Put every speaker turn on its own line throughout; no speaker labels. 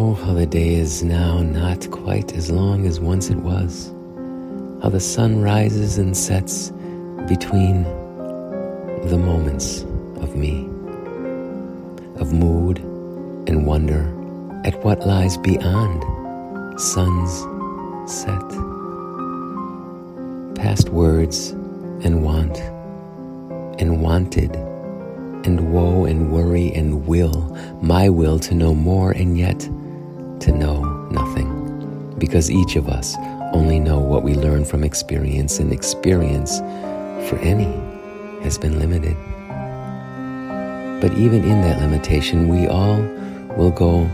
Oh, how the day is now not quite as long as once it was. How the sun rises and sets between the moments of me, of mood and wonder at what lies beyond sun's set. Past words and want and wanted and woe and worry and will, my will to know more and yet to know nothing. Because each of us only know what we learn from experience, and experience for any has been limited. But even in that limitation, we all will go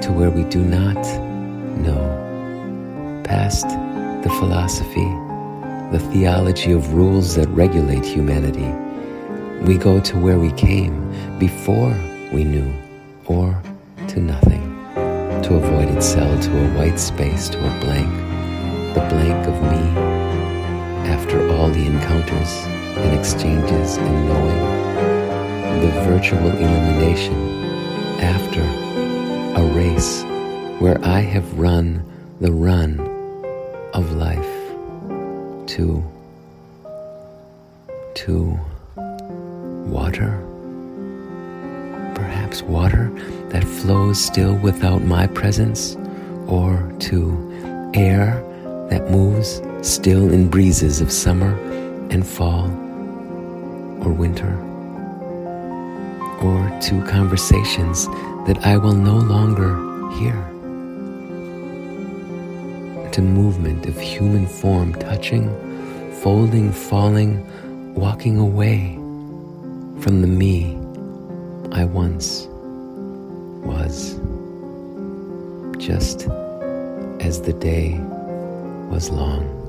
to where we do not know, past the philosophy, the theology of rules that regulate humanity. We go to where we came before we knew, or to nothing, to avoid itself, to a white space, to a blank, the blank of me, after all the encounters and exchanges and knowing, the virtual elimination after a race where I have run the run of life to, to water, perhaps water that flows still without my presence, or to air that moves still in breezes of summer and fall or winter, or to conversations that I will no longer hear, to movement of human form touching, folding, falling, walking away from the me I once was, just as the day was long.